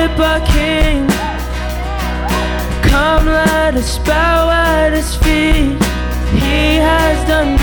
Worship our King. Come, let us bow at his feet. He has done